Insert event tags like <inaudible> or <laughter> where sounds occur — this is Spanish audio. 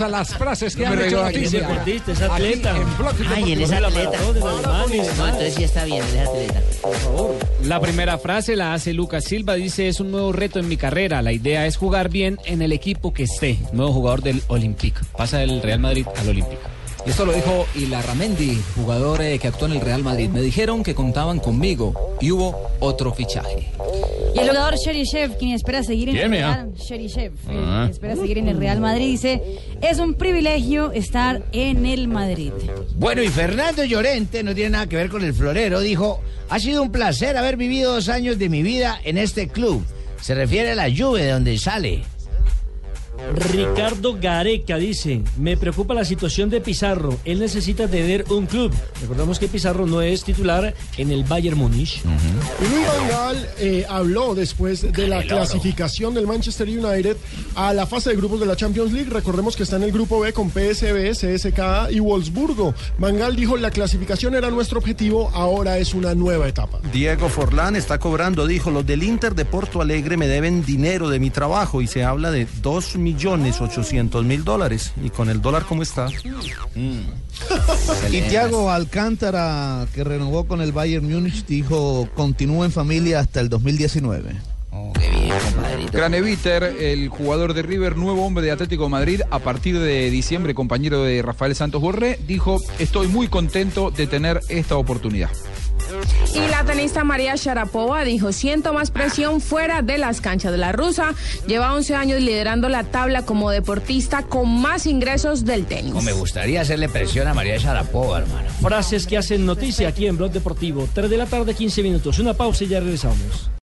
A las frases que No me han hecho noticia. deportista, es Aquí atleta. en Blog Ay, él es atleta. No, entonces sí está bien, él es atleta. La primera frase la hace Lucas Silva, dice es un nuevo reto en mi carrera, la idea es jugar bien en el equipo que esté, nuevo jugador del Olympique, pasa del Real Madrid al Olympique. Y esto lo dijo Ilarramendi, jugador eh, que actuó en el Real Madrid. Me dijeron que contaban conmigo y hubo otro fichaje. Y el jugador Sherishev, quien espera seguir en ¿Quién, el? Real, Sherishev, eh, Ah. espera seguir en el Real Madrid, dice, es un privilegio estar en el Madrid. Bueno, y Fernando Llorente, no tiene nada que ver con el florero, dijo, ha sido un placer haber vivido dos años de mi vida en este club. Se refiere a la lluvia de donde sale. Ricardo Gareca dice, me preocupa la situación de Pizarro, él necesita tener un club. Recordamos que Pizarro no es titular en el Bayern Múnich. Y Luis Van Gaal eh, habló después de la clasificación del Manchester United a la fase de grupos de la Champions League. Recordemos que está en el grupo B con PSV, CSKA y Wolfsburgo. Van Gaal dijo la clasificación era nuestro objetivo, ahora es una nueva etapa. Diego Forlán está cobrando, dijo, los del Inter de Porto Alegre me deben dinero de mi trabajo y se habla de 2 millones 800 mil dólares. ¿Y con el dólar cómo está? <laughs> Y Thiago Alcántara, que renovó con el Bayern Múnich, dijo, continúa en familia hasta el 2019. Graneviter, el jugador de River, nuevo hombre de Atlético de Madrid, a partir de diciembre, compañero de Rafael Santos Borré, dijo, estoy muy contento de tener esta oportunidad. Y la tenista María Sharapova dijo, siento más presión fuera de las canchas de la rusa. Lleva 11 años liderando la tabla como deportista con más ingresos del tenis. No me gustaría hacerle presión a María Sharapova, hermano. Frases que hacen noticia aquí en Blog Deportivo. 3 de la tarde, 15 minutos. Una pausa y ya regresamos.